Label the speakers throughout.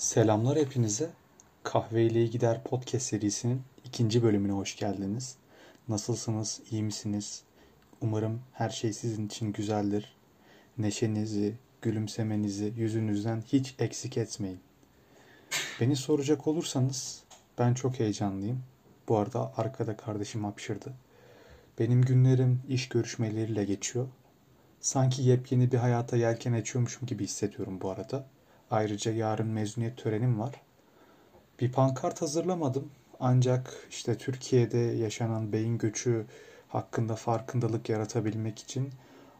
Speaker 1: Selamlar hepinize. Kahve ile Gider podcast serisinin ikinci bölümüne hoş geldiniz. Nasılsınız? İyi misiniz? Umarım her şey sizin için güzeldir. Neşenizi, gülümsemenizi yüzünüzden hiç eksik etmeyin. Beni soracak olursanız ben çok heyecanlıyım. Bu arada arkada kardeşim hapşırdı. Benim günlerim iş görüşmeleriyle geçiyor. Sanki yepyeni bir hayata yelken açıyormuşum gibi hissediyorum bu arada. Ayrıca yarın mezuniyet törenim var. Bir pankart hazırlamadım. Ancak işte Türkiye'de yaşanan beyin göçü hakkında farkındalık yaratabilmek için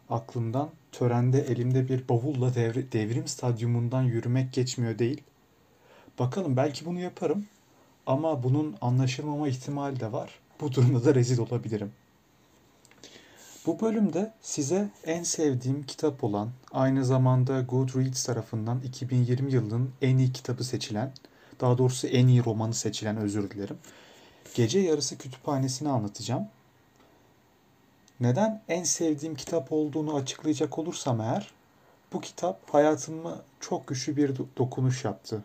Speaker 1: aklımdan törende elimde bir bavulla devri, devrim stadyumundan yürümek geçmiyor değil. Bakalım belki bunu yaparım ama bunun anlaşılmama ihtimali de var. Bu durumda da rezil olabilirim. Bu bölümde size en sevdiğim kitap olan, aynı zamanda Goodreads tarafından 2020 yılının en iyi kitabı seçilen, daha doğrusu en iyi romanı seçilen özür dilerim. Gece Yarısı Kütüphanesi'ni anlatacağım. Neden en sevdiğim kitap olduğunu açıklayacak olursam eğer, bu kitap hayatıma çok güçlü bir dokunuş yaptı.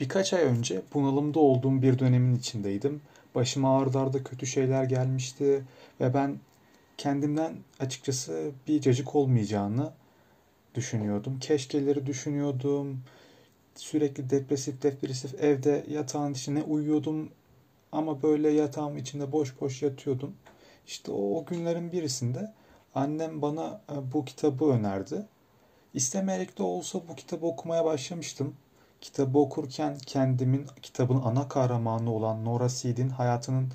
Speaker 1: Birkaç ay önce bunalımda olduğum bir dönemin içindeydim. Başıma ardarda kötü şeyler gelmişti ve ben kendimden açıkçası bir cacık olmayacağını düşünüyordum. Keşkeleri düşünüyordum. Sürekli depresif depresif evde yatağın içine uyuyordum. Ama böyle yatağım içinde boş boş yatıyordum. İşte o, o günlerin birisinde annem bana e, bu kitabı önerdi. İstemeyerek de olsa bu kitabı okumaya başlamıştım. Kitabı okurken kendimin kitabın ana kahramanı olan Nora Seed'in hayatının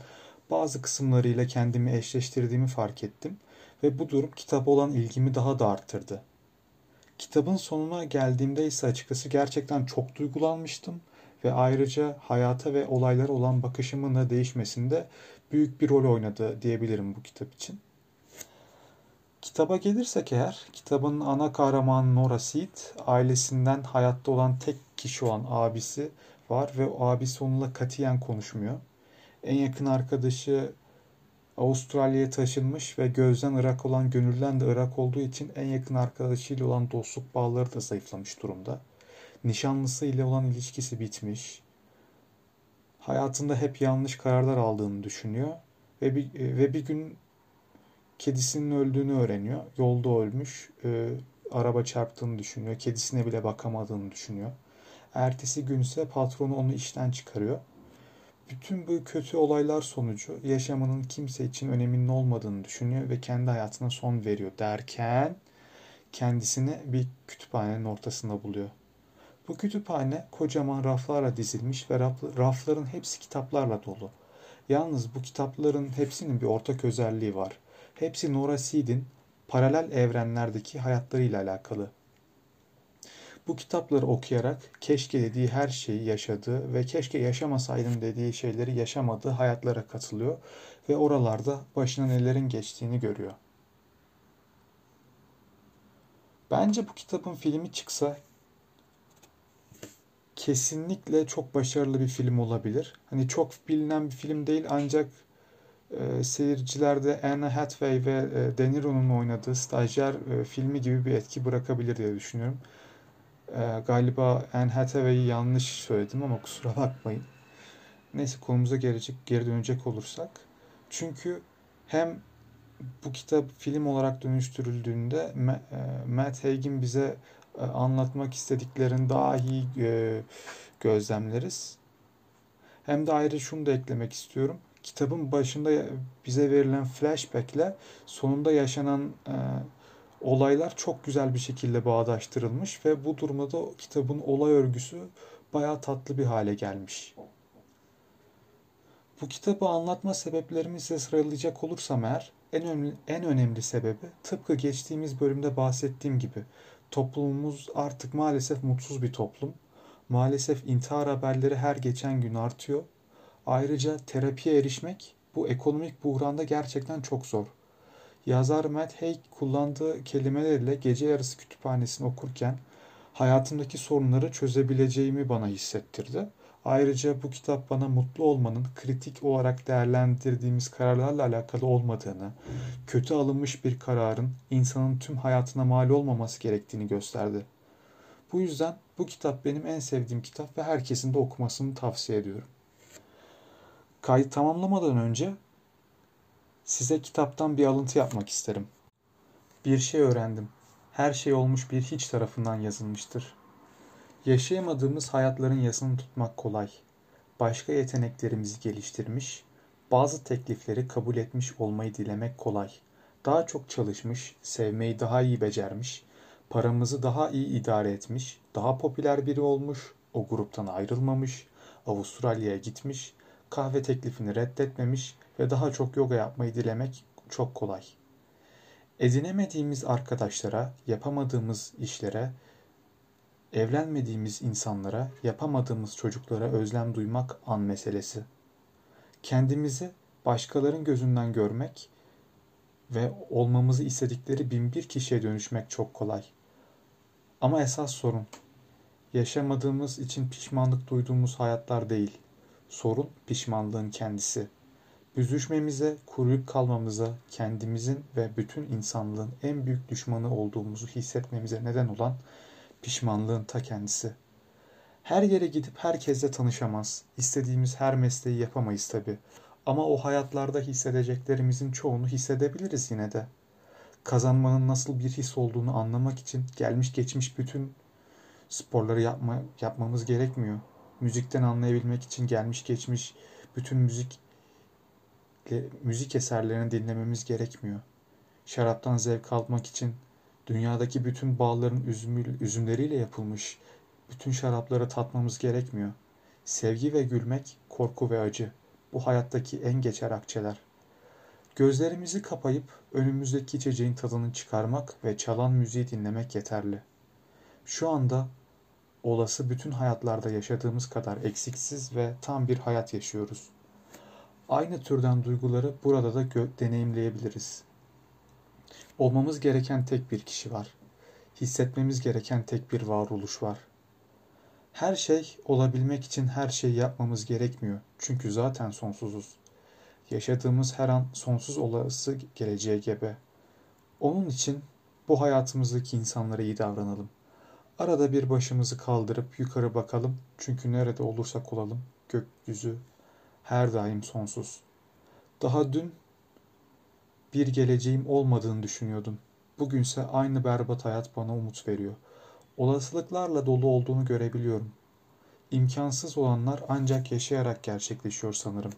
Speaker 1: bazı kısımlarıyla kendimi eşleştirdiğimi fark ettim ve bu durum kitaba olan ilgimi daha da arttırdı. Kitabın sonuna geldiğimde ise açıkçası gerçekten çok duygulanmıştım ve ayrıca hayata ve olaylara olan bakışımın da değişmesinde büyük bir rol oynadı diyebilirim bu kitap için. Kitaba gelirsek eğer, kitabın ana kahramanı Nora Seed, ailesinden hayatta olan tek kişi olan abisi var ve o abisi onunla katiyen konuşmuyor. En yakın arkadaşı Avustralya'ya taşınmış ve gözden Irak olan gönülden de Irak olduğu için en yakın arkadaşıyla olan dostluk bağları da zayıflamış durumda. Nişanlısı ile olan ilişkisi bitmiş. Hayatında hep yanlış kararlar aldığını düşünüyor ve bir, ve bir gün kedisinin öldüğünü öğreniyor. Yolda ölmüş, e, araba çarptığını düşünüyor. Kedisine bile bakamadığını düşünüyor. Ertesi günse patronu onu işten çıkarıyor bütün bu kötü olaylar sonucu yaşamının kimse için öneminin olmadığını düşünüyor ve kendi hayatına son veriyor derken kendisini bir kütüphanenin ortasında buluyor. Bu kütüphane kocaman raflarla dizilmiş ve rafların hepsi kitaplarla dolu. Yalnız bu kitapların hepsinin bir ortak özelliği var. Hepsi Nora Seed'in paralel evrenlerdeki hayatlarıyla alakalı. Bu kitapları okuyarak keşke dediği her şeyi yaşadığı ve keşke yaşamasaydım dediği şeyleri yaşamadığı hayatlara katılıyor ve oralarda başına nelerin geçtiğini görüyor. Bence bu kitabın filmi çıksa kesinlikle çok başarılı bir film olabilir. Hani çok bilinen bir film değil ancak e, seyircilerde Anne Hathaway ve e, De Niro'nun oynadığı stajyer e, filmi gibi bir etki bırakabilir diye düşünüyorum. Ee, galiba Anne Hathaway'i yanlış söyledim ama kusura bakmayın. Neyse konumuza gelecek, geri dönecek olursak. Çünkü hem bu kitap film olarak dönüştürüldüğünde e, Matt Haig'in bize e, anlatmak istediklerini daha iyi e, gözlemleriz. Hem de ayrıca şunu da eklemek istiyorum. Kitabın başında bize verilen flashback'le sonunda yaşanan olaylar çok güzel bir şekilde bağdaştırılmış ve bu durumda da kitabın olay örgüsü bayağı tatlı bir hale gelmiş. Bu kitabı anlatma sebeplerimi size sıralayacak olursam eğer en önemli, en önemli sebebi tıpkı geçtiğimiz bölümde bahsettiğim gibi toplumumuz artık maalesef mutsuz bir toplum. Maalesef intihar haberleri her geçen gün artıyor. Ayrıca terapiye erişmek bu ekonomik buhranda gerçekten çok zor. Yazar Matt Haig kullandığı kelimelerle gece yarısı kütüphanesini okurken hayatımdaki sorunları çözebileceğimi bana hissettirdi. Ayrıca bu kitap bana mutlu olmanın kritik olarak değerlendirdiğimiz kararlarla alakalı olmadığını, kötü alınmış bir kararın insanın tüm hayatına mal olmaması gerektiğini gösterdi. Bu yüzden bu kitap benim en sevdiğim kitap ve herkesin de okumasını tavsiye ediyorum. Kaydı tamamlamadan önce size kitaptan bir alıntı yapmak isterim. Bir şey öğrendim. Her şey olmuş bir hiç tarafından yazılmıştır. Yaşayamadığımız hayatların yasını tutmak kolay. Başka yeteneklerimizi geliştirmiş, bazı teklifleri kabul etmiş olmayı dilemek kolay. Daha çok çalışmış, sevmeyi daha iyi becermiş, paramızı daha iyi idare etmiş, daha popüler biri olmuş, o gruptan ayrılmamış, Avustralya'ya gitmiş, kahve teklifini reddetmemiş ve daha çok yoga yapmayı dilemek çok kolay. Edinemediğimiz arkadaşlara, yapamadığımız işlere, evlenmediğimiz insanlara, yapamadığımız çocuklara özlem duymak an meselesi. Kendimizi başkaların gözünden görmek ve olmamızı istedikleri bin bir kişiye dönüşmek çok kolay. Ama esas sorun yaşamadığımız için pişmanlık duyduğumuz hayatlar değil. Sorun pişmanlığın kendisi. Büzüşmemize, kuruyup kalmamıza, kendimizin ve bütün insanlığın en büyük düşmanı olduğumuzu hissetmemize neden olan pişmanlığın ta kendisi. Her yere gidip herkesle tanışamaz. İstediğimiz her mesleği yapamayız tabi. Ama o hayatlarda hissedeceklerimizin çoğunu hissedebiliriz yine de. Kazanmanın nasıl bir his olduğunu anlamak için gelmiş geçmiş bütün sporları yapma, yapmamız gerekmiyor. Müzikten anlayabilmek için gelmiş geçmiş bütün müzik müzik eserlerini dinlememiz gerekmiyor. Şaraptan zevk almak için dünyadaki bütün bağların üzümü, üzümleriyle yapılmış bütün şarapları tatmamız gerekmiyor. Sevgi ve gülmek, korku ve acı. Bu hayattaki en geçer akçeler. Gözlerimizi kapayıp önümüzdeki içeceğin tadını çıkarmak ve çalan müziği dinlemek yeterli. Şu anda olası bütün hayatlarda yaşadığımız kadar eksiksiz ve tam bir hayat yaşıyoruz. Aynı türden duyguları burada da deneyimleyebiliriz. Olmamız gereken tek bir kişi var. Hissetmemiz gereken tek bir varoluş var. Her şey olabilmek için her şeyi yapmamız gerekmiyor. Çünkü zaten sonsuzuz. Yaşadığımız her an sonsuz olası geleceğe gebe. Onun için bu hayatımızdaki insanlara iyi davranalım. Arada bir başımızı kaldırıp yukarı bakalım. Çünkü nerede olursak olalım gökyüzü her daim sonsuz. Daha dün bir geleceğim olmadığını düşünüyordum. Bugünse aynı berbat hayat bana umut veriyor. Olasılıklarla dolu olduğunu görebiliyorum. İmkansız olanlar ancak yaşayarak gerçekleşiyor sanırım.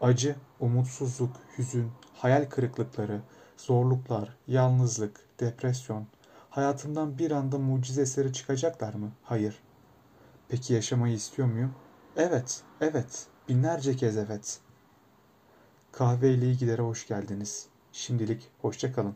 Speaker 1: Acı, umutsuzluk, hüzün, hayal kırıklıkları, zorluklar, yalnızlık, depresyon, hayatımdan bir anda mucize eseri çıkacaklar mı? Hayır. Peki yaşamayı istiyor muyum? Evet, evet, binlerce kez evet. Kahve ile ilgilere hoş geldiniz. Şimdilik hoşça kalın.